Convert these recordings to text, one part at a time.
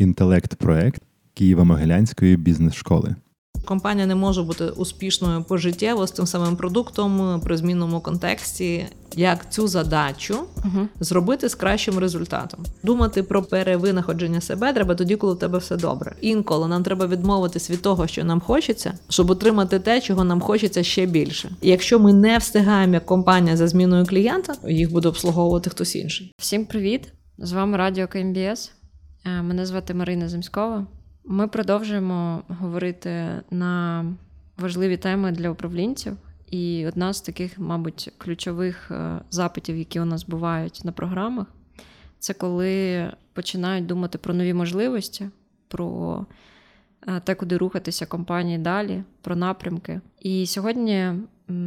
інтелект-проект Києво-Могилянської бізнес-школи. Компанія не може бути успішною пожиттєво з тим самим продуктом при змінному контексті, як цю задачу uh зробити з кращим результатом. Думати про перевинаходження себе треба тоді, коли у тебе все добре. Інколи нам треба відмовитись від того, що нам хочеться, щоб отримати те, чого нам хочеться ще більше. І якщо ми не встигаємо як компанія за зміною клієнта, їх буде обслуговувати хтось інший. Всім привіт! З вами Радіо КМБС. Е, мене звати Марина Земськова. Ми продовжуємо говорити на важливі теми для управлінців. І одна з таких, мабуть, ключових е, запитів, які у нас бувають на програмах, це коли починають думати про нові можливості, про е, те, куди рухатися компанії далі, про напрямки. І сьогодні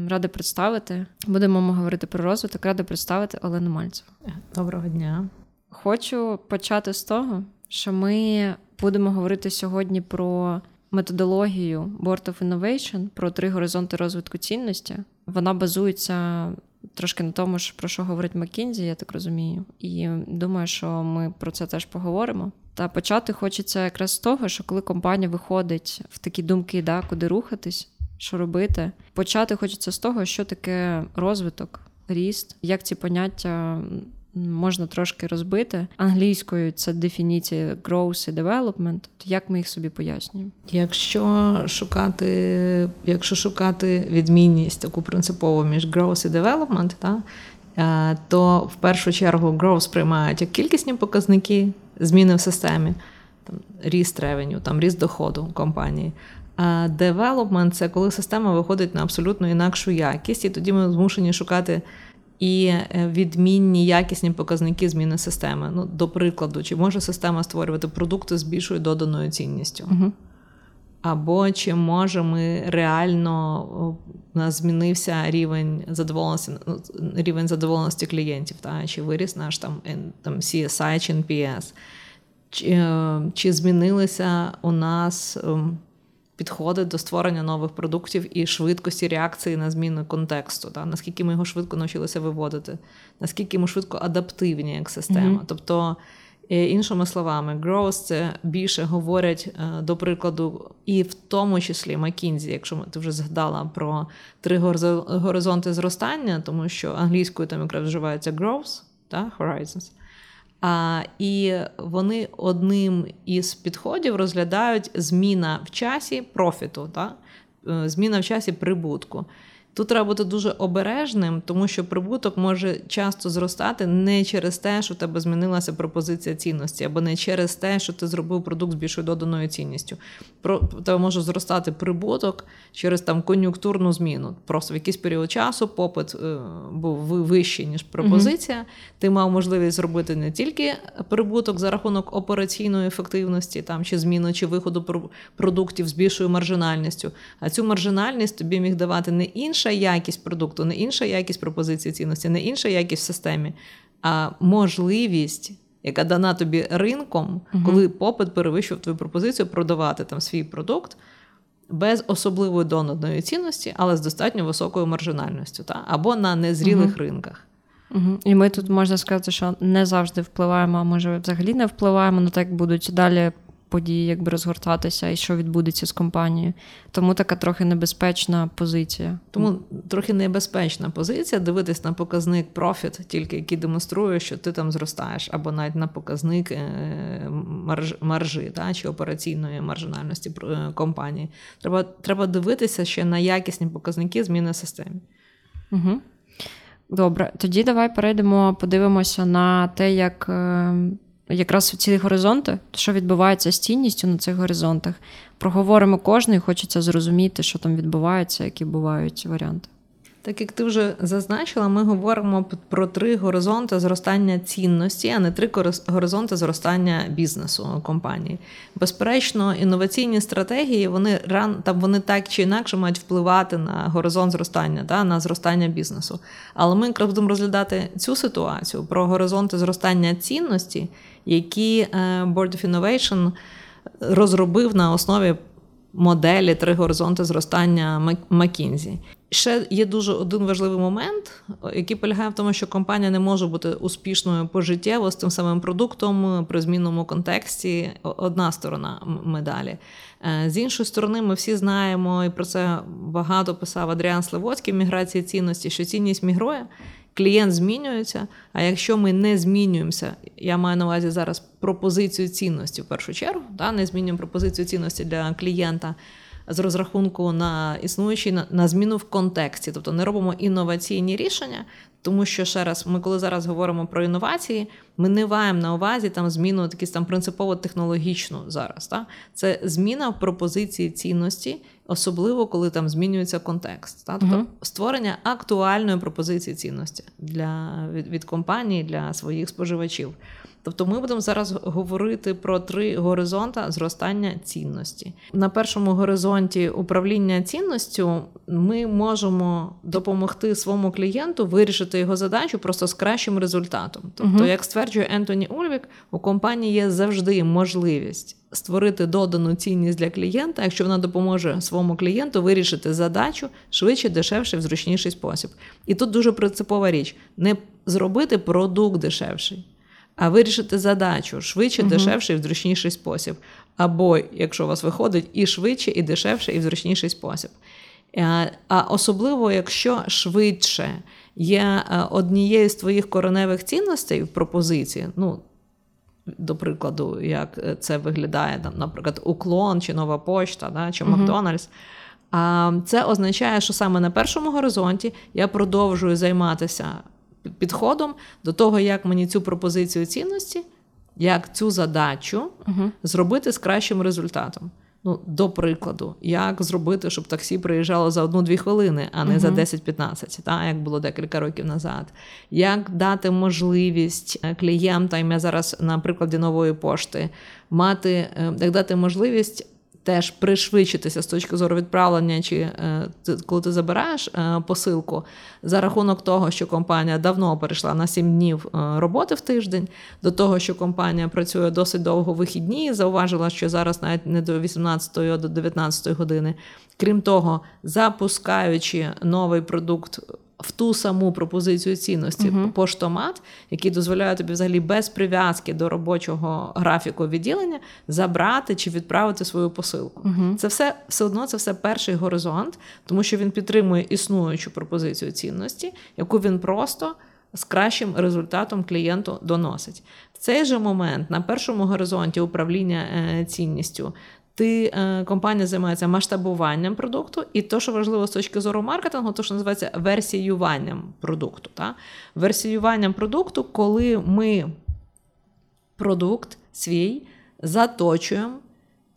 рада представити, будемо говорити про розвиток, рада представити Олену Мальцеву. Доброго дня. Хочу почати з того, що ми будемо говорити сьогодні про методологію Board of Innovation, про три горизонти розвитку цінності. Вона базується трошки на тому, про що говорить Маккінзі, я так розумію. І думаю, що ми про це теж поговоримо. Та почати хочеться якраз з того, що коли компанія виходить в такі думки, да, куди рухатись, що робити, почати хочеться з того, що таке розвиток, ріст, як ці поняття можна трошки розбити. Англійською це дефініція growth і development. Як ми їх собі пояснюємо? Якщо шукати, якщо шукати відмінність таку принципову між growth і development, та, е, то в першу чергу growth сприймають як кількісні показники зміни в системі, там ріст ревеню, там ріст доходу компанії. А development – це коли система виходить на абсолютно інакшу якість, і тоді ми змушені шукати і е, відмінні якісні показники зміни системи. Ну, До прикладу, чи може система створювати продукти з більшою доданою цінністю? Угу. Або чи може ми реально у нас змінився рівень задоволеності ну, рівень задоволеності клієнтів, та? чи виріс наш там там CSI чи NPS, чи, е, чи змінилися у нас підходить до створення нових продуктів і швидкості реакції на зміни контексту, та наскільки ми його швидко навчилися виводити, наскільки ми швидко адаптивні як система. Mm-hmm. Тобто, е, іншими словами, growth – це більше говорять е, до прикладу, і в тому числі McKinsey, якщо ти вже згадала про три горизонти зростання, тому що англійською там якраз вживається growth, та, horizons. А, І вони одним із підходів розглядають зміна в часі профіту, та? Е, зміна в часі прибутку. Тут треба бути дуже обережним, тому що прибуток може часто зростати не через те, що у тебе змінилася пропозиція цінності, або не через те, що ти зробив продукт з більшою доданою цінністю. Про тебе може зростати прибуток через там кон'юнктурну зміну. Просто в якийсь період часу попит е, був вищий, ніж пропозиція. Угу. Ти мав можливість зробити не тільки прибуток за рахунок операційної ефективності, там чи зміни, чи виходу продуктів з більшою маржинальністю, а цю маржинальність тобі міг давати не інший інша якість продукту, не інша якість пропозиції цінності, не інша якість в системі, а можливість, яка дана тобі ринком, угу. коли попит перевищував твою пропозицію, продавати там свій продукт. Без особливої донорної цінності, але з достатньо високою маржинальністю, та? або на незрілих угу. ринках. Угу. І ми тут можна сказати, що не завжди впливаємо, а може взагалі не впливаємо на те, як будуть далі події якби розгортатися і що відбудеться з компанією. Тому така трохи небезпечна позиція. Тому трохи небезпечна позиція дивитись на показник профіт, тільки який демонструє, що ти там зростаєш, або навіть на показник е, марж, маржи та, чи операційної маржинальності е, компанії. Треба треба дивитися ще на якісні показники зміни в системі. Угу. Добре, тоді давай перейдемо, подивимося на те, як е, якраз ці горизонти, що відбувається з цінністю на цих горизонтах. Проговоримо кожний, хочеться зрозуміти, що там відбувається, які бувають варіанти. Так як ти вже зазначила, ми говоримо про три горизонти зростання цінності, а не три горизонти зростання бізнесу компанії. Безперечно, інноваційні стратегії вони ран там вони так чи інакше мають впливати на горизонт зростання, та, на зростання бізнесу. Але ми якраз будемо розглядати цю ситуацію про горизонти зростання цінності, які е, Board of Innovation розробив на основі моделі три горизонти зростання McKinsey. Ще є дуже один важливий момент, який полягає в тому, що компанія не може бути успішною пожиттєво з тим самим продуктом при змінному контексті. Одна сторона медалі. Е, з іншої сторони, ми всі знаємо, і про це багато писав Адріан Сливоцький в міграції цінності, що цінність мігрує. Клієнт змінюється. А якщо ми не змінюємося, я маю на увазі зараз пропозицію цінності в першу чергу, да, не змінюємо пропозицію цінності для клієнта з розрахунку на існуючий на, на зміну в контексті, тобто не робимо інноваційні рішення, тому що ще раз, ми коли зараз говоримо про інновації, ми не маємо на увазі там зміну якісь там принципово технологічну зараз. Та? Це зміна в пропозиції цінності, особливо коли там змінюється контекст. Та? Тобто uh створення актуальної пропозиції цінності для від, від компанії для своїх споживачів. Тобто ми будемо зараз говорити про три горизонти зростання цінності. На першому горизонті управління цінністю ми можемо допомогти своєму клієнту вирішити його задачу просто з кращим результатом. Тобто, uh як стверджує Ентоні Ульвік, у компанії є завжди можливість. Створити додану цінність для клієнта, якщо вона допоможе своєму клієнту вирішити задачу швидше, дешевше, в зручніший спосіб. І тут дуже принципова річ: не зробити продукт дешевший, а вирішити задачу швидше, угу. дешевше і в зручніший спосіб. Або, якщо у вас виходить, і швидше, і дешевше, і в зручніший спосіб. Е, а особливо, якщо швидше є е, однією з твоїх короневих цінностей в пропозиції, ну, до прикладу, як це виглядає, там, наприклад, уклон чи нова пошта, да, чи Макдональдс. А це означає, що саме на першому горизонті я продовжую займатися підходом до того, як мені цю пропозицію цінності, як цю задачу uh зробити з кращим результатом. Ну, До прикладу, як зробити, щоб таксі приїжджало за одну-дві хвилини, а не uh за 10-15, та як було декілька років назад. Як дати можливість е, клієнтам, я зараз на прикладі нової пошти, мати, е, як дати можливість теж пришвидшитися з точки зору відправлення, чи е, коли ти забираєш е, посилку за рахунок того, що компанія давно перейшла на 7 днів е, роботи в тиждень, до того, що компанія працює досить довго вихідні, зауважила, що зараз навіть не до 18 а до 19 години. Крім того, запускаючи новий продукт в ту саму пропозицію цінності uh-huh. поштомат, який дозволяє тобі взагалі без прив'язки до робочого графіку відділення забрати чи відправити свою посилку. Uh-huh. Це все все одно це все перший горизонт, тому що він підтримує існуючу пропозицію цінності, яку він просто. З кращим результатом клієнту доносить в цей же момент на першому горизонті управління е, цінністю ти е, компанія займається масштабуванням продукту, і то, що важливо з точки зору маркетингу, то що називається версіюванням продукту. Та? Версіюванням продукту, коли ми продукт свій заточуємо.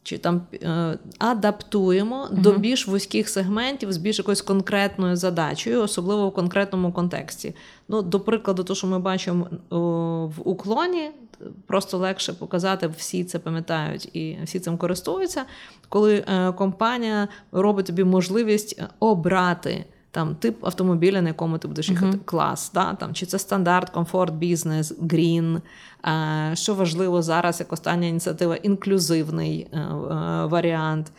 Чи там е, адаптуємо uh-huh. до більш вузьких сегментів з більш якоюсь конкретною задачею, особливо в конкретному контексті. Ну, До прикладу, то, що ми бачимо в уклоні, просто легше показати, всі це пам'ятають і всі цим користуються, коли е, компанія робить тобі можливість обрати. Там тип автомобіля, на якому ти будеш їхати, uh-huh. клас, да? там, чи це стандарт, комфорт, бізнес, грін. Що важливо зараз, як остання ініціатива, інклюзивний е, е, варіант,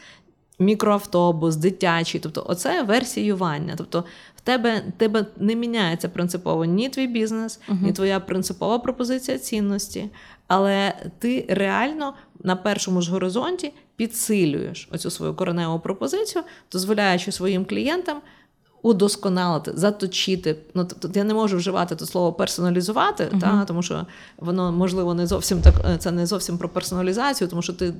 мікроавтобус, дитячий. Тобто, оце версіювання. Тобто, в тебе тебе не міняється принципово ні твій бізнес, uh-huh. ні твоя принципова пропозиція цінності, але ти реально на першому ж горизонті підсилюєш оцю свою кореневу пропозицію, дозволяючи своїм клієнтам удосконалити, заточити. Ну тобто я не можу вживати то слово персоналізувати, uh-huh. та тому що воно можливо не зовсім так. Е, це не зовсім про персоналізацію, тому що ти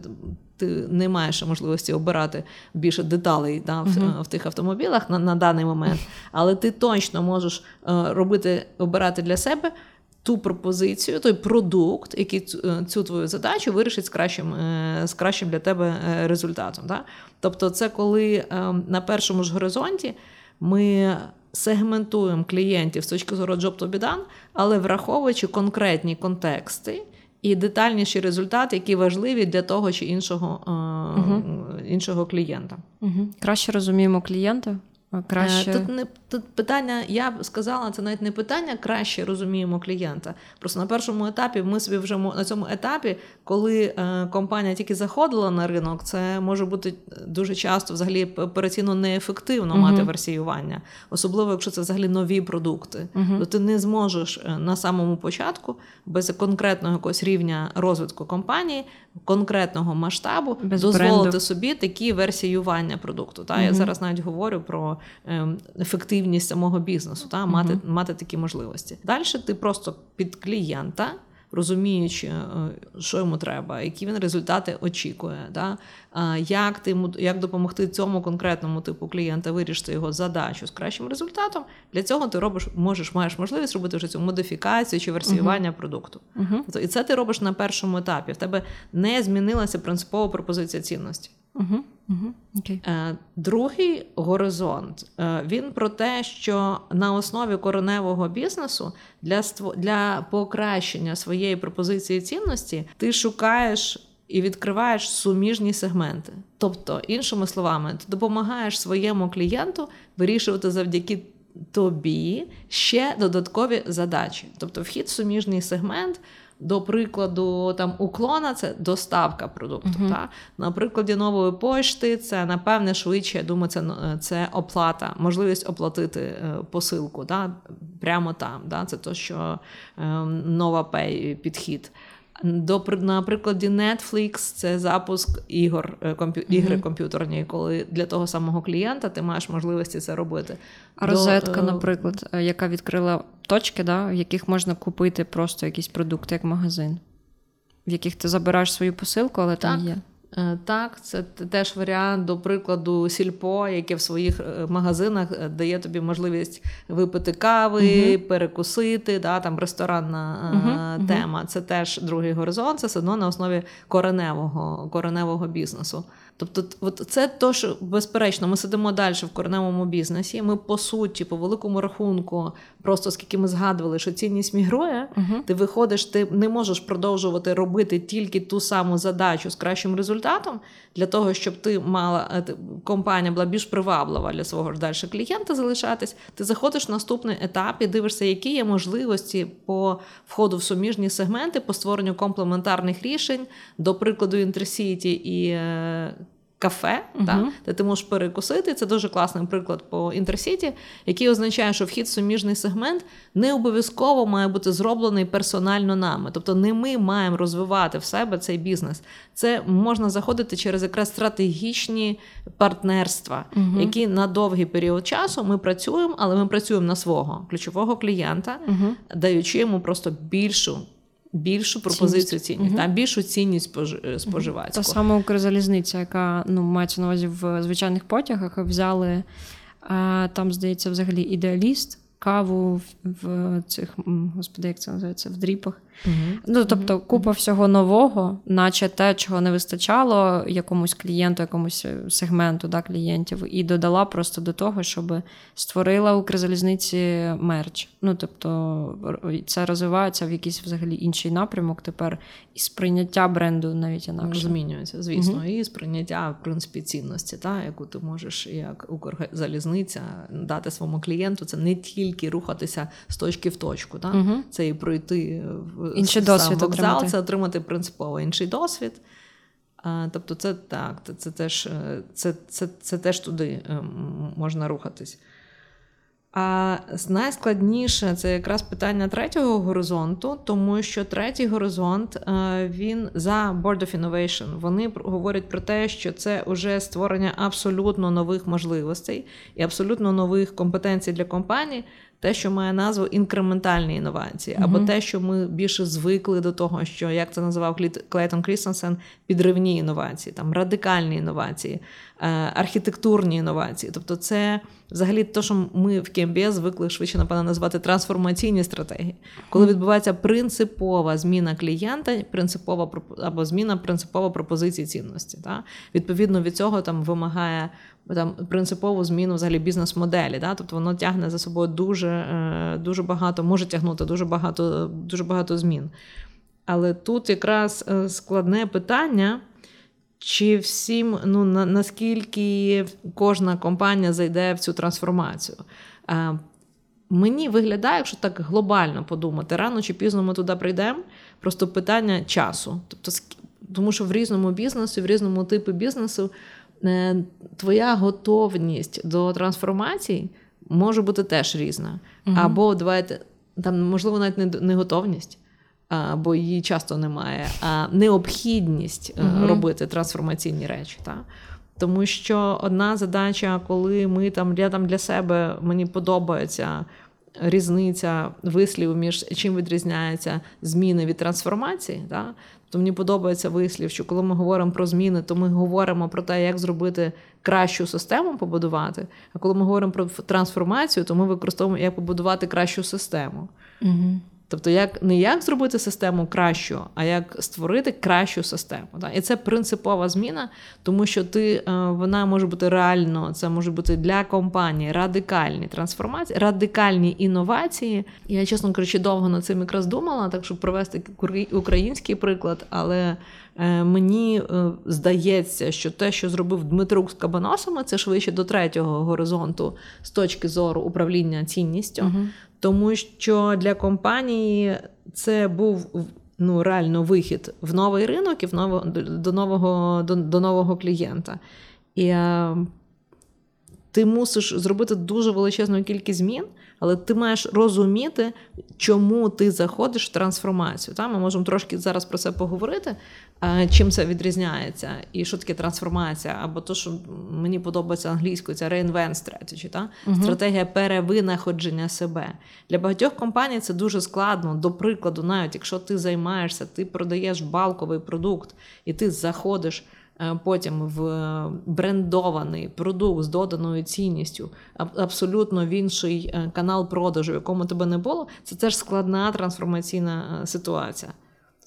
ти не маєш можливості обирати більше деталей да, в, uh-huh. в тих автомобілях на, на даний момент, але ти точно можеш е, робити обирати для себе. Ту пропозицію, той продукт, який цю, е, цю твою задачу вирішить з кращим з кращим для тебе результатом. Да? Тобто, це коли ем, на першому ж горизонті ми сегментуємо клієнтів з точки зору job to be done, але враховуючи конкретні контексти і детальніші результати, які важливі для того чи іншого угу. іншого клієнта. Угу. Краще розуміємо клієнта. Краще. Тут не тут питання, я б сказала, це навіть не питання краще розуміємо клієнта. Просто на першому етапі ми собі вже на цьому етапі, коли е, компанія тільки заходила на ринок, це може бути дуже часто взагалі операційно неефективно uh мати версіювання, особливо якщо це взагалі нові продукти. uh То ти не зможеш е, на самому початку без конкретного якогось рівня розвитку компанії, конкретного масштабу без дозволити бренду. собі такі версіювання продукту. Та uh я зараз навіть говорю про ем, ефективність самого бізнесу, та мати, uh мати такі можливості. Далі ти просто під клієнта розуміючи, е, що йому треба, які він результати очікує, да? як ти як допомогти цьому конкретному типу клієнта вирішити його задачу з кращим результатом. Для цього ти робиш, можеш маєш можливість робити вже цю модифікацію чи версіювання uh-huh. продукту. Uh-huh. І це ти робиш на першому етапі. В тебе не змінилася принципова пропозиція цінності. Угу, угу. Другий горизонт е, він про те, що на основі кореневого бізнесу для для покращення своєї пропозиції цінності ти шукаєш і відкриваєш суміжні сегменти. Тобто, іншими словами, ти допомагаєш своєму клієнту вирішувати завдяки. Тобі ще додаткові задачі, тобто вхід в суміжний сегмент до прикладу, там уклона це доставка продукту. Uh-huh. Та? На прикладі нової пошти це напевне швидше. Я думаю, це це оплата, можливість оплатити е, посилку та? прямо там. Та? Це то, що е, нова пей підхід. До на прикладі Netflix це запуск ігор е, комп'ю, ігри mm-hmm. комп'ютерні, коли для того самого клієнта ти маєш можливості це робити. А розетка, До, наприклад, е, яка відкрила точки, да, в яких можна купити просто якісь продукти, як магазин, в яких ти забираєш свою посилку, але так. там є. Е, так, це теж варіант, до прикладу, сільпо, яке в своїх е, магазинах е, дає тобі можливість випити кави, uh перекусити, да, там ресторанна uh тема. Це теж другий горизонт, це все одно на основі кореневого, кореневого бізнесу. Тобто, от це то, що безперечно, ми сидимо далі в кореневому бізнесі. Ми по суті, по великому рахунку, просто скільки ми згадували, що цінність мігрує, uh-huh. ти виходиш, ти не можеш продовжувати робити тільки ту саму задачу з кращим результатом для того, щоб ти мала е, компанія була більш приваблива для свого ж далі клієнта залишатись. Ти заходиш в наступний етап і дивишся, які є можливості по входу в суміжні сегменти, по створенню комплементарних рішень, до прикладу, інтерсіті і. Кафе, uh-huh. та, де ти можеш перекусити. Це дуже класний приклад по інтерсіті, який означає, що вхід в суміжний сегмент не обов'язково має бути зроблений персонально нами. Тобто, не ми маємо розвивати в себе цей бізнес. Це можна заходити через якраз стратегічні партнерства, uh-huh. які на довгий період часу ми працюємо, але ми працюємо на свого ключового клієнта, uh-huh. даючи йому просто більшу більшу пропозицію цінність, угу. та більшу цінність спож... споживацьку. Та саме Укрзалізниця, яка ну мається на увазі в звичайних потягах, взяли там, здається, взагалі ідеаліст каву в цих, господи, як це називається, в дріпах. Mm-hmm. Ну, Тобто, купа всього нового, наче те, чого не вистачало якомусь клієнту, якомусь е, сегменту да, клієнтів, і додала просто до того, щоб створила Укрзалізниці мерч. Ну, тобто, це розвивається в якийсь взагалі інший напрямок тепер, і сприйняття бренду навіть інакше. Змінюється, звісно, mm-hmm. і сприйняття, в принципі, цінності, та, яку ти можеш, як Укрзалізниця, дати своєму клієнту, це не тільки рухатися з точки в точку, та? Mm-hmm. це і пройти в інший досвід вокзал, отримати. це отримати принципово інший досвід. Тобто, це так, це теж е, це, це, це теж туди е, можна рухатись. А найскладніше це якраз питання третього горизонту, тому що третій горизонт е, він за Board of Innovation. Вони говорять про те, що це вже створення абсолютно нових можливостей і абсолютно нових компетенцій для компаній те, що має назву інкрементальні інновації, або те, що ми більше звикли до того, що як це називав Клейтон Крістенсен, підривні інновації, там радикальні інновації, архітектурні інновації. Тобто, це взагалі те, що ми в КМБС звикли швидше, напевно, назвати трансформаційні стратегії, коли відбувається принципова зміна клієнта, принципова або зміна принципова пропозиції цінності. Так? Відповідно від цього там вимагає там принципову зміну взагалі бізнес-моделі. Да? Тобто воно тягне за собою дуже е, дуже багато, може тягнути дуже багато, дуже багато змін. Але тут якраз е, складне питання. Чи всім ну на, наскільки кожна компанія зайде в цю трансформацію? Е, Мені виглядає, якщо так глобально подумати, рано чи пізно ми туди прийдемо. Просто питання часу. Тобто, тому що в різному бізнесі, в різному типі бізнесу е, твоя готовність до трансформації може бути теж різна. Угу. Або давайте там, можливо, навіть не, не готовність, бо її часто немає, а необхідність угу. робити трансформаційні речі. Та? Тому що одна задача, коли ми там я там для себе мені подобається різниця вислів між чим відрізняються зміни від трансформації. Да? То мені подобається вислів, що коли ми говоримо про зміни, то ми говоримо про те, як зробити кращу систему побудувати. А коли ми говоримо про трансформацію, то ми використовуємо як побудувати кращу систему. Угу. Тобто, як не як зробити систему кращу, а як створити кращу систему. Так? І це принципова зміна, тому що ти е, вона може бути реально, це може бути для компанії радикальні трансформації, радикальні інновації. Я, чесно кажучи, довго над цим якраз думала, так щоб провести український приклад, але е, мені е, здається, що те, що зробив Дмитрук з Кабаносами, це швидше до третього горизонту з точки зору управління цінністю. Угу тому що для компанії це був ну, реально вихід в новий ринок і в ново, до нового до, до нового клієнта. І е, ти мусиш зробити дуже величезну кількість змін, але ти маєш розуміти, чому ти заходиш в трансформацію. Та? Ми можемо трошки зараз про це поговорити, чим це відрізняється, і що таке трансформація, або то, що мені подобається англійською, це reinvent strategy, та? Угу. стратегія перевинаходження себе. Для багатьох компаній це дуже складно. До прикладу, навіть якщо ти займаєшся, ти продаєш балковий продукт і ти заходиш. Е, потім в брендований продукт з доданою цінністю, абсолютно в інший е, канал продажу, в якому тебе не було, це теж складна трансформаційна е, ситуація.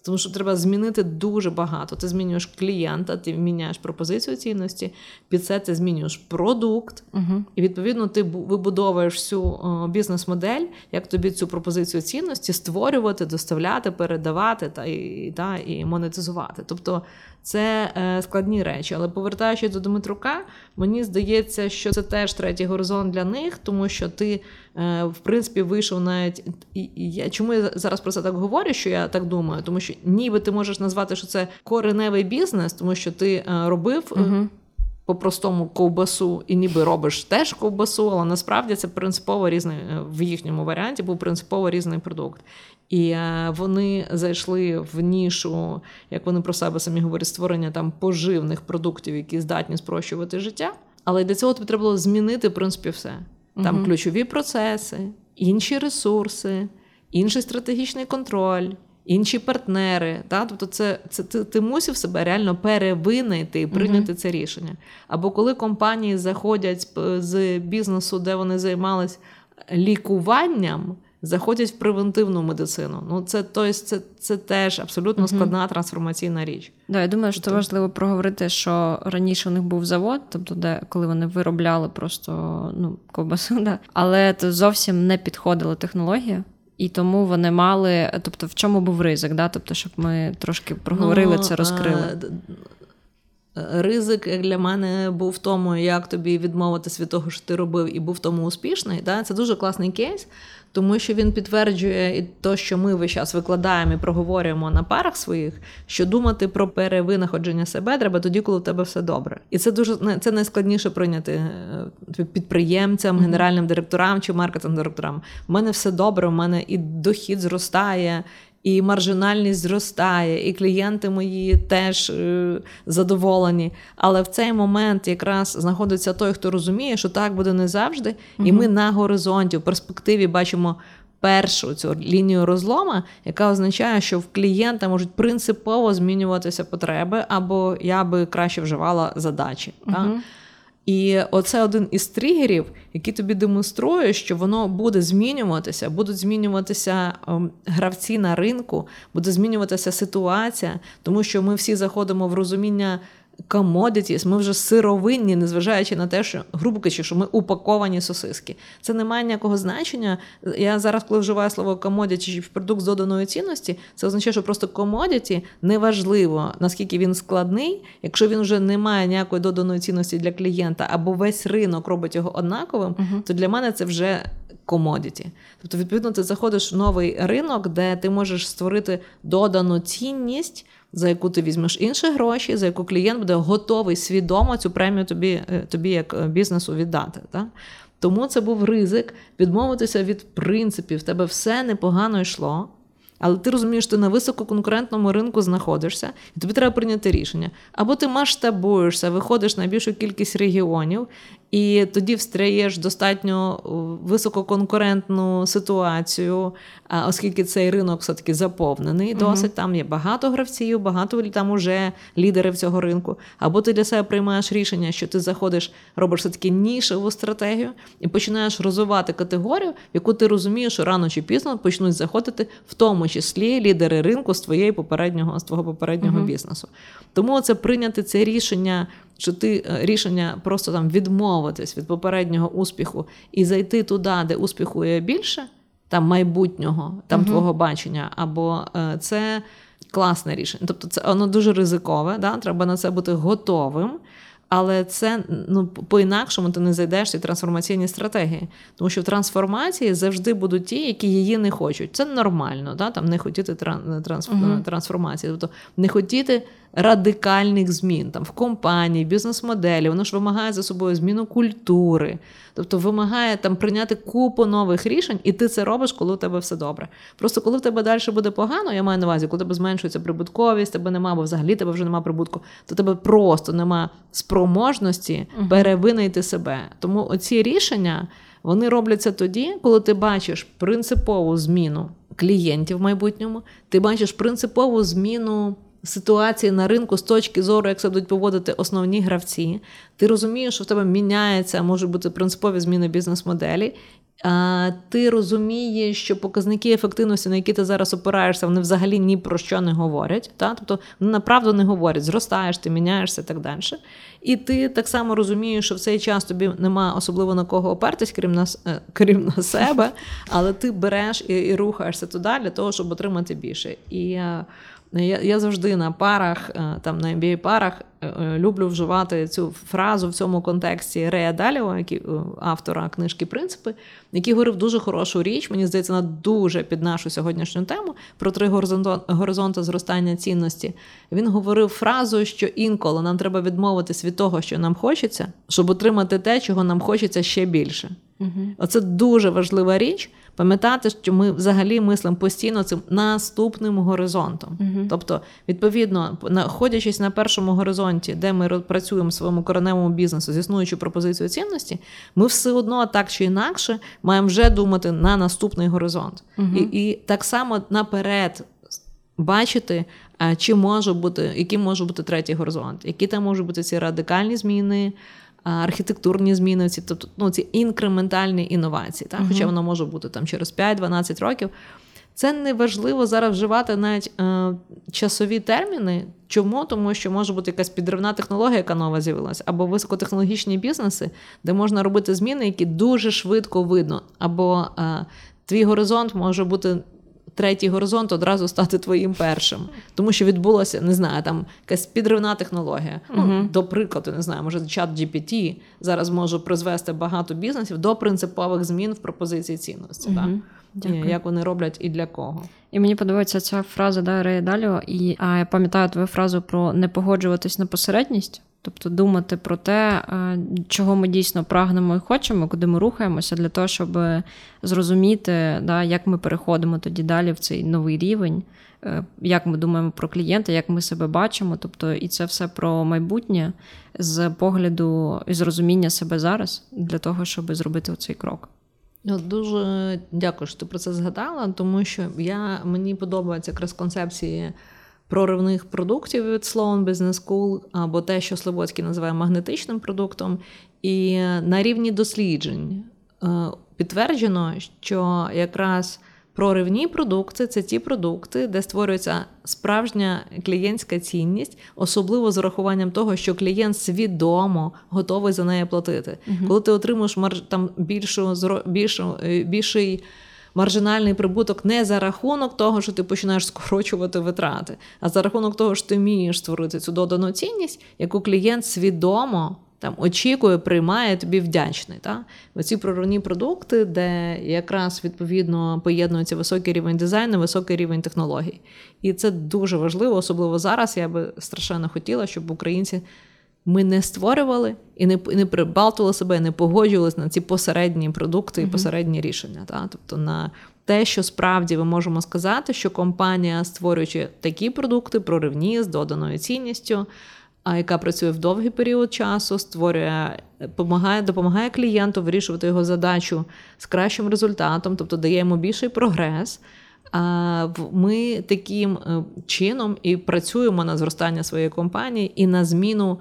Тому що треба змінити дуже багато. Ти змінюєш клієнта, ти міняєш пропозицію цінності, під це ти змінюєш продукт, uh і відповідно ти вибудовуєш всю бізнес-модель, як тобі цю пропозицію цінності створювати, доставляти, передавати та і, та, і монетизувати. Тобто це е, складні речі. Але повертаючись до Дмитрука, мені здається, що це теж третій горизонт для них, тому що ти, е, в принципі, вийшов навіть. І я чому я зараз про це так говорю? Що я так думаю? Тому що ніби ти можеш назвати, що це кореневий бізнес, тому що ти е, робив. Угу. По-простому ковбасу і ніби робиш теж ковбасу, але насправді це принципово різний в їхньому варіанті був принципово різний продукт. І е, вони зайшли в нішу, як вони про себе самі говорять, створення там поживних продуктів, які здатні спрощувати життя. Але для цього тобі треба було змінити в принципі все. Там угу. ключові процеси, інші ресурси, інший стратегічний контроль. Інші партнери, та тобто, це це ти, ти мусив себе реально перевинити і прийняти uh-huh. це рішення. Або коли компанії заходять з бізнесу, де вони займались лікуванням, заходять в превентивну медицину. Ну це то це, це теж абсолютно складна трансформаційна річ. Да, я думаю, що тобто... важливо проговорити, що раніше у них був завод, тобто, де коли вони виробляли просто ну ковбасу, да. але це зовсім не підходила технологія. І тому вони мали, тобто в чому був ризик, да? тобто, щоб ми трошки проговорили ну, це, розкрили. Ризик для мене був в тому, як тобі відмовитись від того, що ти робив, і був в тому успішний. Да? Це дуже класний кейс тому що він підтверджує і те, що ми весь час викладаємо і проговорюємо на парах своїх, що думати про перевинаходження себе треба тоді, коли у тебе все добре. І це дуже це найскладніше прийняти е, підприємцям, генеральним директорам чи маркетинг директорам. У мене все добре, у мене і дохід зростає, і маржинальність зростає, і клієнти мої теж е, задоволені. Але в цей момент якраз знаходиться той, хто розуміє, що так буде не завжди, угу. і ми на горизонті в перспективі бачимо. Першу цю лінію розлома, яка означає, що в клієнта можуть принципово змінюватися потреби, або я би краще вживала задачі. uh Так? І оце один із тригерів, який тобі демонструє, що воно буде змінюватися, будуть змінюватися ем, гравці на ринку, буде змінюватися ситуація, тому що ми всі заходимо в розуміння commodities, ми вже сировинні, незважаючи на те, що грубо кажучи, що ми упаковані сосиски. Це не має ніякого значення. Я зараз, коли вживаю слово commodity чи продукт з доданої цінності, це означає, що просто commodity неважливо, наскільки він складний, якщо він вже не має ніякої доданої цінності для клієнта, або весь ринок робить його однаковим, uh-huh. то для мене це вже комодіті. Тобто, відповідно, ти заходиш в новий ринок, де ти можеш створити додану цінність, за яку ти візьмеш інші гроші, за яку клієнт буде готовий свідомо цю премію тобі, е, тобі як е, бізнесу віддати. Так? Тому це був ризик відмовитися від принципів, в тебе все непогано йшло. Але ти розумієш, ти на висококонкурентному ринку знаходишся, і тобі треба прийняти рішення. Або ти масштабуєшся, виходиш на більшу кількість регіонів, і тоді встряєш достатньо висококонкурентну ситуацію, оскільки цей ринок все-таки заповнений. Досить там є багато гравців, багато там уже лідерів цього ринку. Або ти для себе приймаєш рішення, що ти заходиш, робиш все таки нішеву стратегію і починаєш розвивати категорію, яку ти розумієш, що рано чи пізно почнуть заходити, в тому числі лідери ринку з твоєї попереднього з твого попереднього uh бізнесу. Тому це прийняти це рішення що ти е, рішення просто там відмовитись від попереднього успіху і зайти туди, де успіху є більше, там майбутнього, там uh твого бачення, або е, це класне рішення. Тобто, це воно дуже ризикове, да? треба на це бути готовим. Але це ну по-інакшому ти не зайдеш ці трансформаційні стратегії. Тому що в трансформації завжди будуть ті, які її не хочуть. Це нормально, да? там не хотіти трансформації. Тобто не хотіти радикальних змін там в компанії, бізнес-моделі, воно ж вимагає за собою зміну культури, тобто вимагає там прийняти купу нових рішень, і ти це робиш, коли у тебе все добре. Просто коли в тебе далі буде погано, я маю на увазі, коли тебе зменшується прибутковість, тебе нема, бо взагалі тебе вже нема прибутку, то тебе просто нема спроможності перевинити себе. Тому оці рішення вони робляться тоді, коли ти бачиш принципову зміну клієнтів в майбутньому, ти бачиш принципову зміну ситуації на ринку з точки зору, як це будуть поводити основні гравці. Ти розумієш, що в тебе міняється, можуть бути принципові зміни бізнес-моделі. Ти розумієш, що показники ефективності, на які ти зараз опираєшся, вони взагалі ні про що не говорять. Та? Тобто вони направду не говорять, зростаєш, ти міняєшся і так далі. І ти так само розумієш, що в цей час тобі нема особливо на кого опертись, крім на, е, крім на себе, але ти береш і, і рухаєшся туди для того, щоб отримати більше. І е, я я завжди на парах, е, там на MBA парах е, е, люблю вживати цю фразу в цьому контексті Рея Даліо, який автора книжки Принципи, який говорив дуже хорошу річ. Мені здається, вона дуже під нашу сьогоднішню тему про три горизонти зростання цінності. Він говорив фразу, що інколи нам треба відмовитись від того, що нам хочеться, щоб отримати те, чого нам хочеться ще більше. Угу. Оце дуже важлива річ. Пам'ятати, що ми взагалі мислимо постійно цим наступним горизонтом. uh Тобто, відповідно, знаходячись на першому горизонті, де ми працюємо в своєму кореневому бізнесу з існуючою пропозицією цінності, ми все одно так чи інакше маємо вже думати на наступний горизонт. uh І, І так само наперед. Бачити, чи може бути, яким може бути третій горизонт, які там можуть бути ці радикальні зміни, архітектурні зміни, ці тобто ну, ці інкрементальні інновації. Так? Хоча воно може бути там через 5-12 років. Це не важливо зараз вживати навіть е, часові терміни. Чому? Тому що може бути якась підривна технологія, яка нова з'явилася, або високотехнологічні бізнеси, де можна робити зміни, які дуже швидко видно. Або е, твій горизонт може бути третій горизонт одразу стати твоїм першим. Тому що відбулося, не знаю, там якась підривна технологія. Uh-huh. Ну, До прикладу, не знаю, може чат GPT зараз може призвести багато бізнесів до принципових змін в пропозиції цінності. Uh-huh. Так? Як вони роблять і для кого. І мені подобається ця фраза да, Рея Даліо, і а я пам'ятаю твою фразу про не погоджуватись на посередність. Тобто думати про те, чого ми дійсно прагнемо і хочемо, куди ми рухаємося, для того, щоб зрозуміти, да, як ми переходимо тоді далі в цей новий рівень, е, як ми думаємо про клієнта, як ми себе бачимо. Тобто, і це все про майбутнє з погляду і зрозуміння себе зараз для того, щоб зробити цей крок. Дуже дякую, що ти про це згадала, тому що я мені подобається якраз концепції проривних продуктів від Sloan Business School, або те, що Слободський називає магнетичним продуктом. І на рівні досліджень е, підтверджено, що якраз Проривні продукти це ті продукти, де створюється справжня клієнтська цінність, особливо з урахуванням того, що клієнт свідомо готовий за неї платити. uh Коли ти отримуєш марж там більшу більшу, е, більший маржинальний прибуток не за рахунок того, що ти починаєш скорочувати витрати, а за рахунок того, що ти вмієш створити цю додану цінність, яку клієнт свідомо там очікує, приймає тобі вдячний. Та? Оці проривні продукти, де якраз відповідно поєднується високий рівень дизайну, високий рівень технологій. І це дуже важливо, особливо зараз. Я би страшенно хотіла, щоб українці. Ми не створювали і не не прибалтували себе, не погоджувалися на ці посередні продукти і посередні рішення. Та? Тобто на те, що справді ми можемо сказати, що компанія, створюючи такі продукти, проривні з доданою цінністю, а яка працює в довгий період часу, створює, допомагає, допомагає клієнту вирішувати його задачу з кращим результатом, тобто дає йому більший прогрес. Ми таким е, чином і працюємо на зростання своєї компанії і на зміну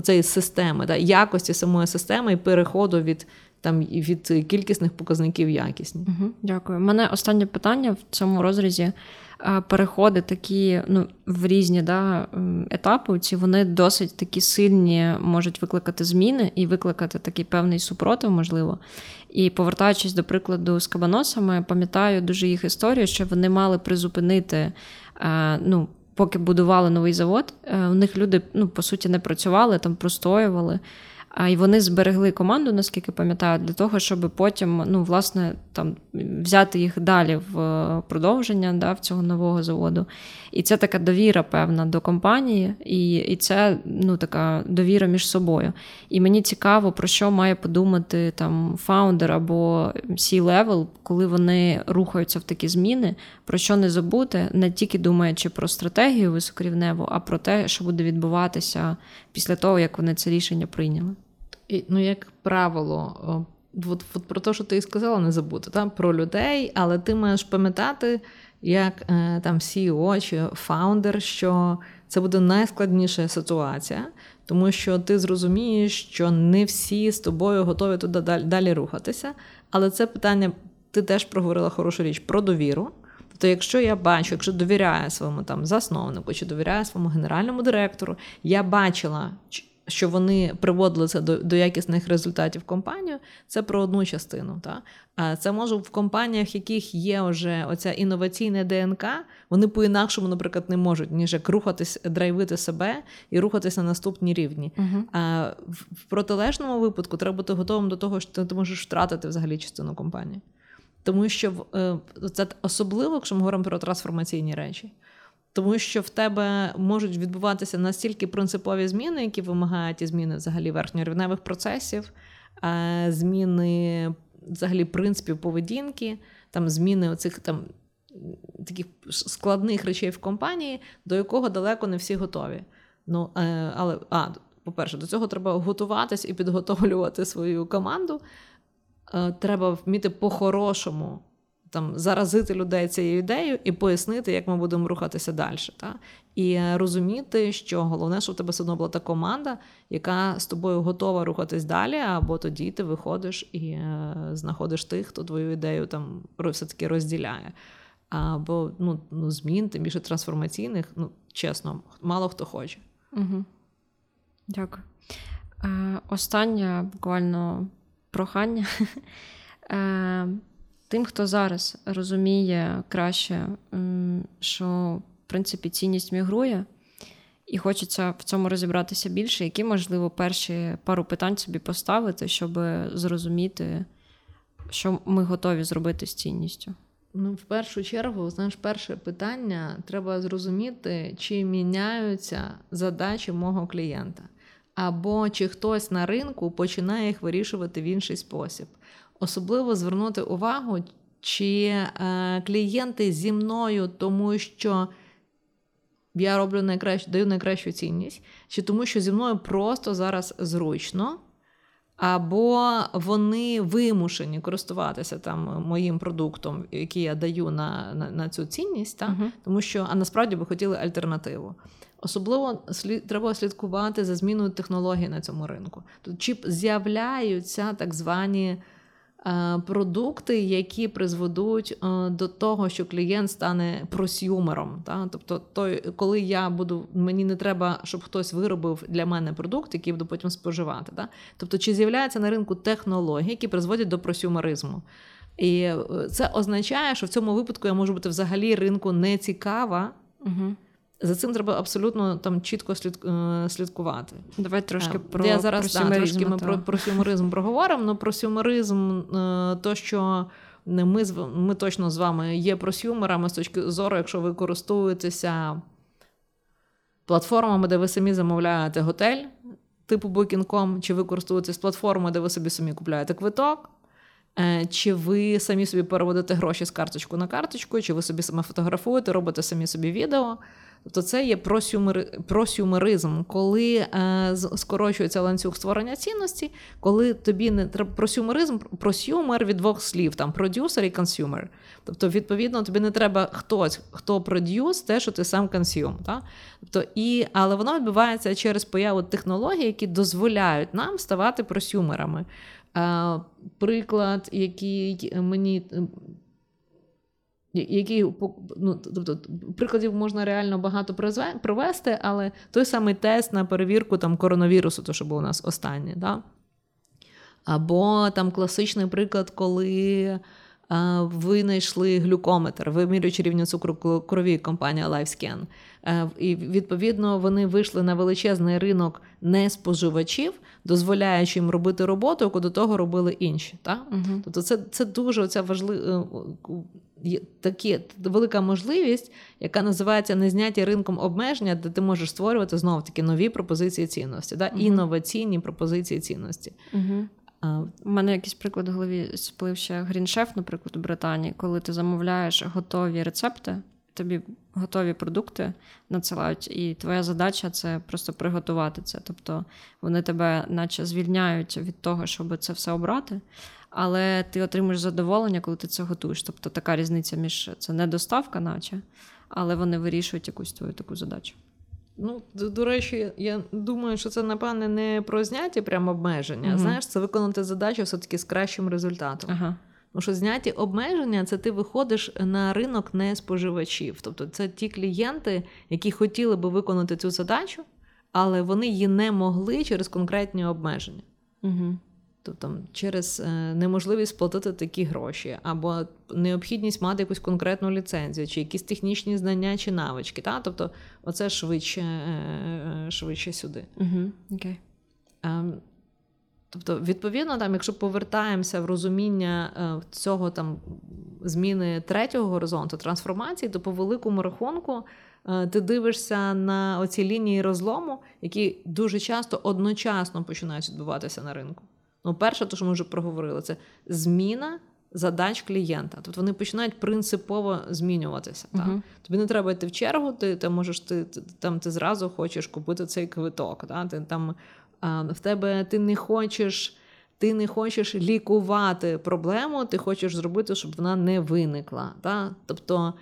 цієї системи, да, якості самої системи і переходу від там від кількісних показників якісні. Угу, Дякую. Мене останнє питання в цьому розрізі. Переходи такі ну, в різні да, етапи, ці вони досить такі сильні можуть викликати зміни і викликати такий певний супротив, можливо. І повертаючись до прикладу з кабаносами, пам'ятаю дуже їх історію, що вони мали призупинити. ну, Поки будували новий завод, у них люди ну, по суті не працювали, там простоювали. А і вони зберегли команду, наскільки пам'ятаю, для того, щоб потім ну, власне, там, взяти їх далі в е, продовження да, в цього нового заводу. І це така довіра, певна, до компанії, і і це ну, така довіра між собою. І мені цікаво, про що має подумати там фаундер або C-level, коли вони рухаються в такі зміни, про що не забути, не тільки думаючи про стратегію високорівневу, а про те, що буде відбуватися після того, як вони це рішення прийняли. І, Ну, як правило, от, от про те, що ти і сказала, не забути та, про людей, але ти маєш пам'ятати, як е, там CEO чи фаундер, що це буде найскладніша ситуація, тому що ти зрозумієш, що не всі з тобою готові туди далі, рухатися. Але це питання, ти теж проговорила хорошу річ про довіру. Тобто, якщо я бачу, якщо довіряю своєму там засновнику чи довіряю своєму генеральному директору, я бачила, що вони приводили це до до якісних результатів компанію, це про одну частину. Та? А це може в компаніях, в яких є вже оця інноваційна ДНК, вони по-інакшому, наприклад, не можуть, ніж як рухатись, драйвити себе і рухатися на наступні рівні. Uh-huh. А в, протилежному випадку треба бути готовим до того, що ти, ти можеш втратити взагалі частину компанії. Тому що е, це особливо, якщо ми говоримо про трансформаційні речі. Тому що в тебе можуть відбуватися настільки принципові зміни, які вимагають і зміни взагалі верхньорівневих процесів, зміни взагалі принципів поведінки, там зміни оцих там таких складних речей в компанії, до якого далеко не всі готові. Ну, е, але, а, по-перше, до цього треба готуватись і підготовлювати свою команду. Е, треба вміти по-хорошому там заразити людей цією ідеєю і пояснити, як ми будемо рухатися далі. Та? І розуміти, що головне, щоб у тебе все одно була та команда, яка з тобою готова рухатись далі, або тоді ти виходиш і е, знаходиш тих, хто твою ідею там все-таки розділяє. Або ну, ну, змін, тим більше трансформаційних, ну, чесно, мало хто хоче. Угу. Дякую. Е, Останнє буквально прохання. Е, Тим, хто зараз розуміє краще, що в принципі цінність мігрує, і хочеться в цьому розібратися більше, які, можливо, перші пару питань собі поставити, щоб зрозуміти, що ми готові зробити з цінністю. Ну, в першу чергу, знаєш, перше питання треба зрозуміти, чи міняються задачі мого клієнта, або чи хтось на ринку починає їх вирішувати в інший спосіб особливо звернути увагу, чи е, клієнти зі мною, тому що я роблю найкращу, даю найкращу цінність, чи тому, що зі мною просто зараз зручно. Або вони вимушені користуватися там моїм продуктом, який я даю на на, на цю цінність, та? Uh-huh. тому що а насправді би хотіли альтернативу. Особливо слід треба слідкувати за зміною технологій на цьому ринку. Тут чи з'являються так звані е, продукти, які призведуть е, до того, що клієнт стане просюмером. Та? Тобто, той, коли я буду, мені не треба, щоб хтось виробив для мене продукт, який буду потім споживати. Та? Тобто, чи з'являються на ринку технології, які призводять до просюмеризму? І е, це означає, що в цьому випадку я можу бути взагалі ринку не цікава. Угу. За цим треба абсолютно там чітко слід, е, слідкувати. Давай трошки А, про я зараз про да, трошки ми про, про сюмеризм проговоримо. Ну про сюмеризм, е, то що ми ми точно з вами є просюмерами з точки зору, якщо ви користуєтеся платформами, де ви самі замовляєте готель, типу Booking.com, чи ви користуєтесь платформою, де ви собі самі купляєте квиток. е, Чи ви самі собі переводите гроші з карточку на карточку, чи ви собі саме фотографуєте, робите самі собі відео? Тобто це є просюмери, просюмеризм, коли е, скорочується ланцюг створення цінності, коли тобі не треба просюмеризм, просюмер від двох слів, там продюсер і консюмер. Тобто, відповідно, тобі не треба хтось, хто продюс, те, що ти сам консюм. Та? Тобто, і, але воно відбувається через появу технологій, які дозволяють нам ставати просюмерами. Е, приклад, який мені який ну, тобто, прикладів можна реально багато провести, але той самий тест на перевірку там, коронавірусу, то що був у нас останнє, Да? Або там класичний приклад, коли винайшли глюкометр, вимірюючи рівень цукру крові компанія LifeScan. Е, І відповідно вони вийшли на величезний ринок не споживачів, дозволяючи їм робити роботу, яку до того робили інші. Так? Мгм. Тобто, це, це дуже оця важлива такі велика можливість, яка називається незняті ринком обмеження, де ти можеш створювати знову таки нові пропозиції цінності, да? Мгм. інноваційні пропозиції цінності. Угу. У мене якийсь приклад в голові сплив ще Гріншеф, наприклад, у Британії, коли ти замовляєш готові рецепти, тобі готові продукти надсилають, і твоя задача це просто приготувати це. Тобто вони тебе, наче, звільняють від того, щоб це все обрати. Але ти отримуєш задоволення, коли ти це готуєш. Тобто така різниця між це не доставка, наче, але вони вирішують якусь твою таку задачу. Ну, до, до речі, я думаю, що це, напевне, не про зняті прямо обмеження. Мгм. Знаєш, це виконати задачу все-таки з кращим результатом. Ага. Тому що зняті обмеження це ти виходиш на ринок не споживачів. Тобто це ті клієнти, які хотіли би виконати цю задачу, але вони її не могли через конкретні обмеження. Угу. Тобто через е, неможливість сплатити такі гроші, або необхідність мати якусь конкретну ліцензію, чи якісь технічні знання чи навички. Та? Тобто, оце швидше, е, е, швидше сюди. Угу. Окей. Ем, Тобто, відповідно, там, якщо повертаємося в розуміння цього там зміни третього горизонту трансформації, то по великому рахунку ти дивишся на оці лінії розлому, які дуже часто одночасно починають відбуватися на ринку. Ну, перше, то що ми вже проговорили, це зміна задач клієнта. Тобто вони починають принципово змінюватися. Так? Тобі не треба йти в чергу, ти, ти можеш ти, ти там ти зразу хочеш купити цей квиток. Так? Ти там а, в тебе ти не хочеш. Ти не хочеш лікувати проблему, ти хочеш зробити, щоб вона не виникла. Та? Тобто,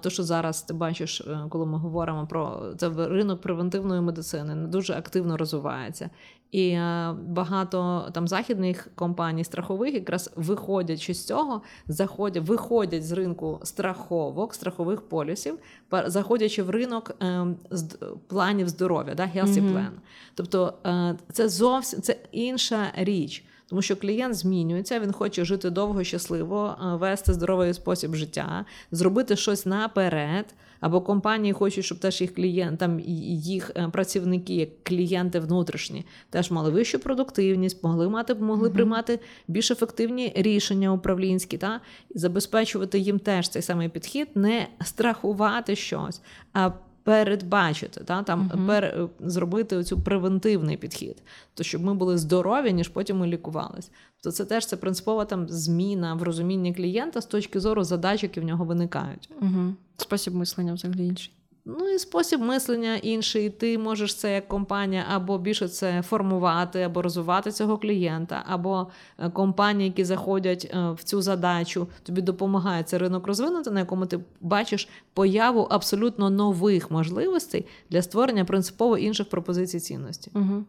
то, що зараз ти бачиш, е, коли ми говоримо про це ринок превентивної медицини, не дуже активно розвивається. І е, багато там західних компаній страхових якраз виходячи з цього, заходять, виходять з ринку страховок, страхових полісів, заходячи в ринок е, з планів здоров'я, да, healthy plan. Mm-hmm. Тобто е, це зовсім це інша річ. Тому що клієнт змінюється, він хоче жити довго, щасливо, е, вести здоровий спосіб життя, зробити щось наперед. Або компанії хочуть, щоб теж їх клієнт, там і- і їх е, працівники, як клієнти внутрішні, теж мали вищу продуктивність, могли мати, могли Мгм. приймати більш ефективні рішення управлінські, та і забезпечувати їм теж цей самий підхід, не страхувати щось, а передбачити, та там Мгм. пер, зробити оцю превентивний підхід, то щоб ми були здорові, ніж потім ми лікувались. То це теж це принципова там зміна в розумінні клієнта з точки зору задач, які в нього виникають. Угу. Спосіб мислення взагалі інший. Ну і спосіб мислення інший. Ти можеш це як компанія або більше це формувати, або розвивати цього клієнта, або е, компанії, які заходять е, в цю задачу, тобі допомагає цей ринок розвинути, на якому ти бачиш появу абсолютно нових можливостей для створення принципово інших пропозицій цінності. Угу.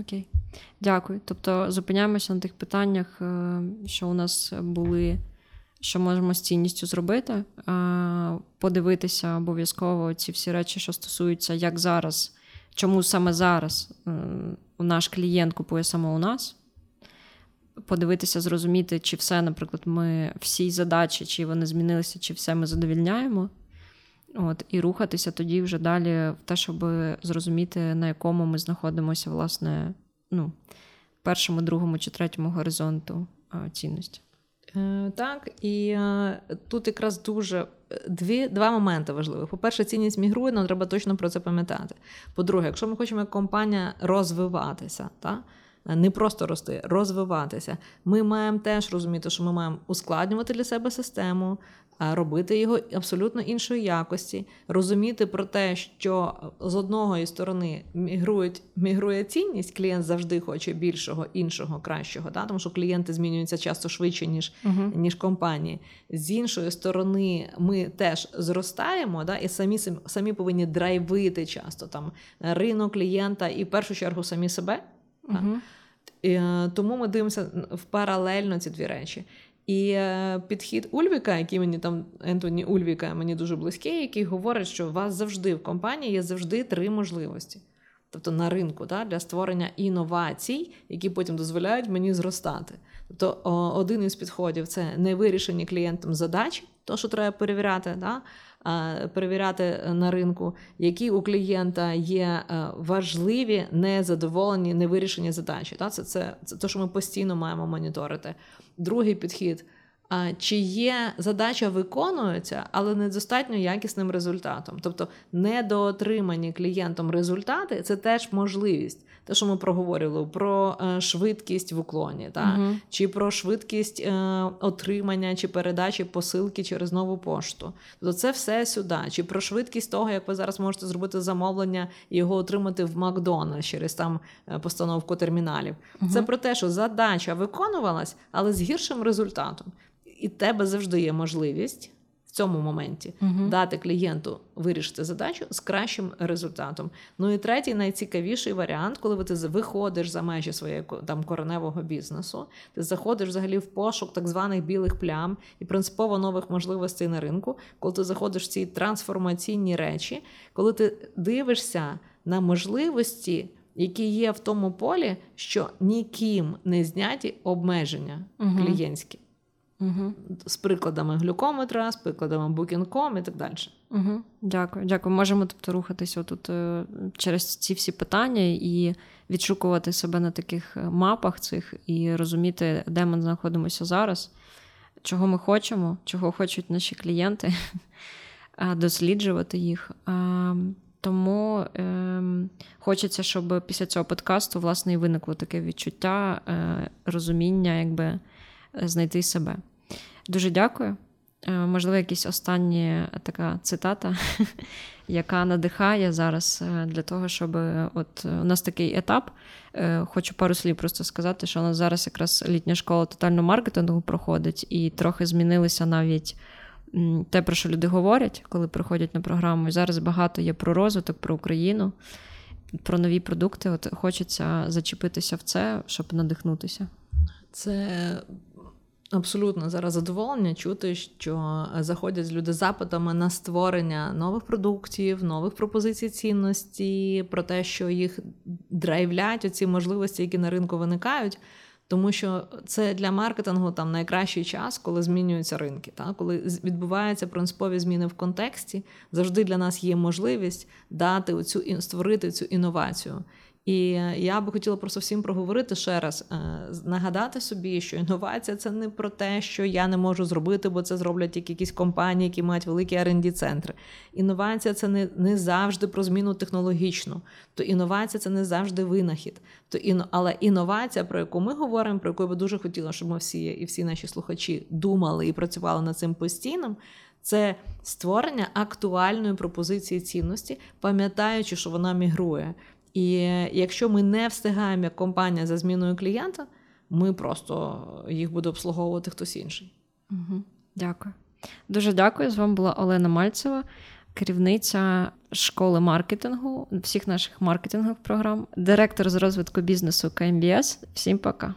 Окей. Дякую. Тобто зупиняємося на тих питаннях, е, що у нас були, що можемо з цінністю зробити, подивитися обов'язково ці всі речі, що стосуються, як зараз, чому саме зараз е, наш клієнт купує саме у нас. Подивитися, зрозуміти, чи все, наприклад, ми всі задачі, чи вони змінилися, чи все ми задовільняємо. От, І рухатися тоді вже далі в те, щоб зрозуміти, на якому ми знаходимося, власне, ну, першому, другому чи третьому горизонту цінності. Е, так, і е, тут якраз дуже е, дві, два моменти важливі. По-перше, цінність мігрує, нам треба точно про це пам'ятати. По-друге, якщо ми хочемо як компанія розвиватися, так? не просто рости, розвиватися, ми маємо теж розуміти, що ми маємо ускладнювати для себе систему, робити його абсолютно іншої якості, розуміти про те, що з одної сторони мігрують, мігрує цінність, клієнт завжди хоче більшого, іншого, кращого, да? тому що клієнти змінюються часто швидше, ніж uh-huh. ніж компанії. З іншої сторони, ми теж зростаємо, да? і самі самі повинні драйвити часто там ринок клієнта і в першу чергу самі себе. Uh-huh. Тому ми дивимося в паралельно ці дві речі. І е, підхід Ульвіка, який мені там Ентоні Ульвіка, мені дуже близький, який говорить, що у вас завжди в компанії є завжди три можливості. Тобто на ринку да, для створення інновацій, які потім дозволяють мені зростати. Тобто, один із підходів це невирішені клієнтом задачі, то що треба перевіряти, да, перевіряти на ринку, які у клієнта є е, важливі, незадоволені, невирішені задачі. Да? Це, це, це те, що ми постійно маємо моніторити. Другий підхід. Чи є задача виконується, але недостатньо якісним результатом. Тобто недоотримані клієнтом результати це теж можливість. Те, що ми проговорили про е, швидкість в уклоні, та? Uh-huh. чи про швидкість е, отримання чи передачі посилки через нову пошту. Тобто це все сюди. Чи про швидкість того, як ви зараз можете зробити замовлення і його отримати в Макдональдс через там е, постановку терміналів. Uh-huh. Це про те, що задача виконувалась, але з гіршим результатом і тебе завжди є можливість в цьому моменті uh дати клієнту вирішити задачу з кращим результатом. Ну і третій найцікавіший варіант, коли ти виходиш за межі своєї там кореневого бізнесу, ти заходиш взагалі в пошук так званих білих плям і принципово нових можливостей на ринку, коли ти заходиш в ці трансформаційні речі, коли ти дивишся на можливості. Які є в тому полі, що ніким не зняті обмеження uh клієнтські. Угу. З прикладами глюкометра, з прикладами Booking.com і так далі. Угу. Дякую. Дякую. Можемо тобто рухатися тут е, через ці всі питання і відшукувати себе на таких е, мапах цих і розуміти, де ми знаходимося зараз, чого ми хочемо, чого хочуть наші клієнти, досліджувати їх. Тому е, хочеться, щоб після цього подкасту власне і виникло таке відчуття, е, розуміння, якби знайти себе. Дуже дякую. Е, можливо, якась остання така цитата, яка надихає зараз е, для того, щоб от у нас такий етап. Е, хочу пару слів просто сказати, що у нас зараз якраз літня школа тотального маркетингу проходить, і трохи змінилися навіть те, про що люди говорять, коли приходять на програму. І зараз багато є про розвиток, про Україну, про нові продукти. От Хочеться зачепитися в це, щоб надихнутися. Це Абсолютно зараз задоволення чути, що заходять люди з запитами на створення нових продуктів, нових пропозицій цінності, про те, що їх драйвлять оці можливості, які на ринку виникають. Тому що це для маркетингу там найкращий час, коли змінюються ринки. Так? Коли відбуваються принципові зміни в контексті, завжди для нас є можливість дати оцю створити цю інновацію. І я би хотіла просто всім проговорити ще раз, е, нагадати собі, що інновація це не про те, що я не можу зробити, бо це зроблять тільки якісь компанії, які мають великі rd центри. Інновація це не не завжди про зміну технологічну, то інновація це не завжди винахід. То іно, але інновація, про яку ми говоримо, про яку я би дуже хотіла, щоб ми всі і всі наші слухачі думали і працювали над цим постійно. Це створення актуальної пропозиції цінності, пам'ятаючи, що вона мігрує. І якщо ми не встигаємо як компанія за зміною клієнта, ми просто їх буде обслуговувати хтось інший. Угу. Дякую. Дуже дякую. З вами була Олена Мальцева, керівниця школи маркетингу, всіх наших маркетингових програм, директор з розвитку бізнесу КМБС. Всім пока.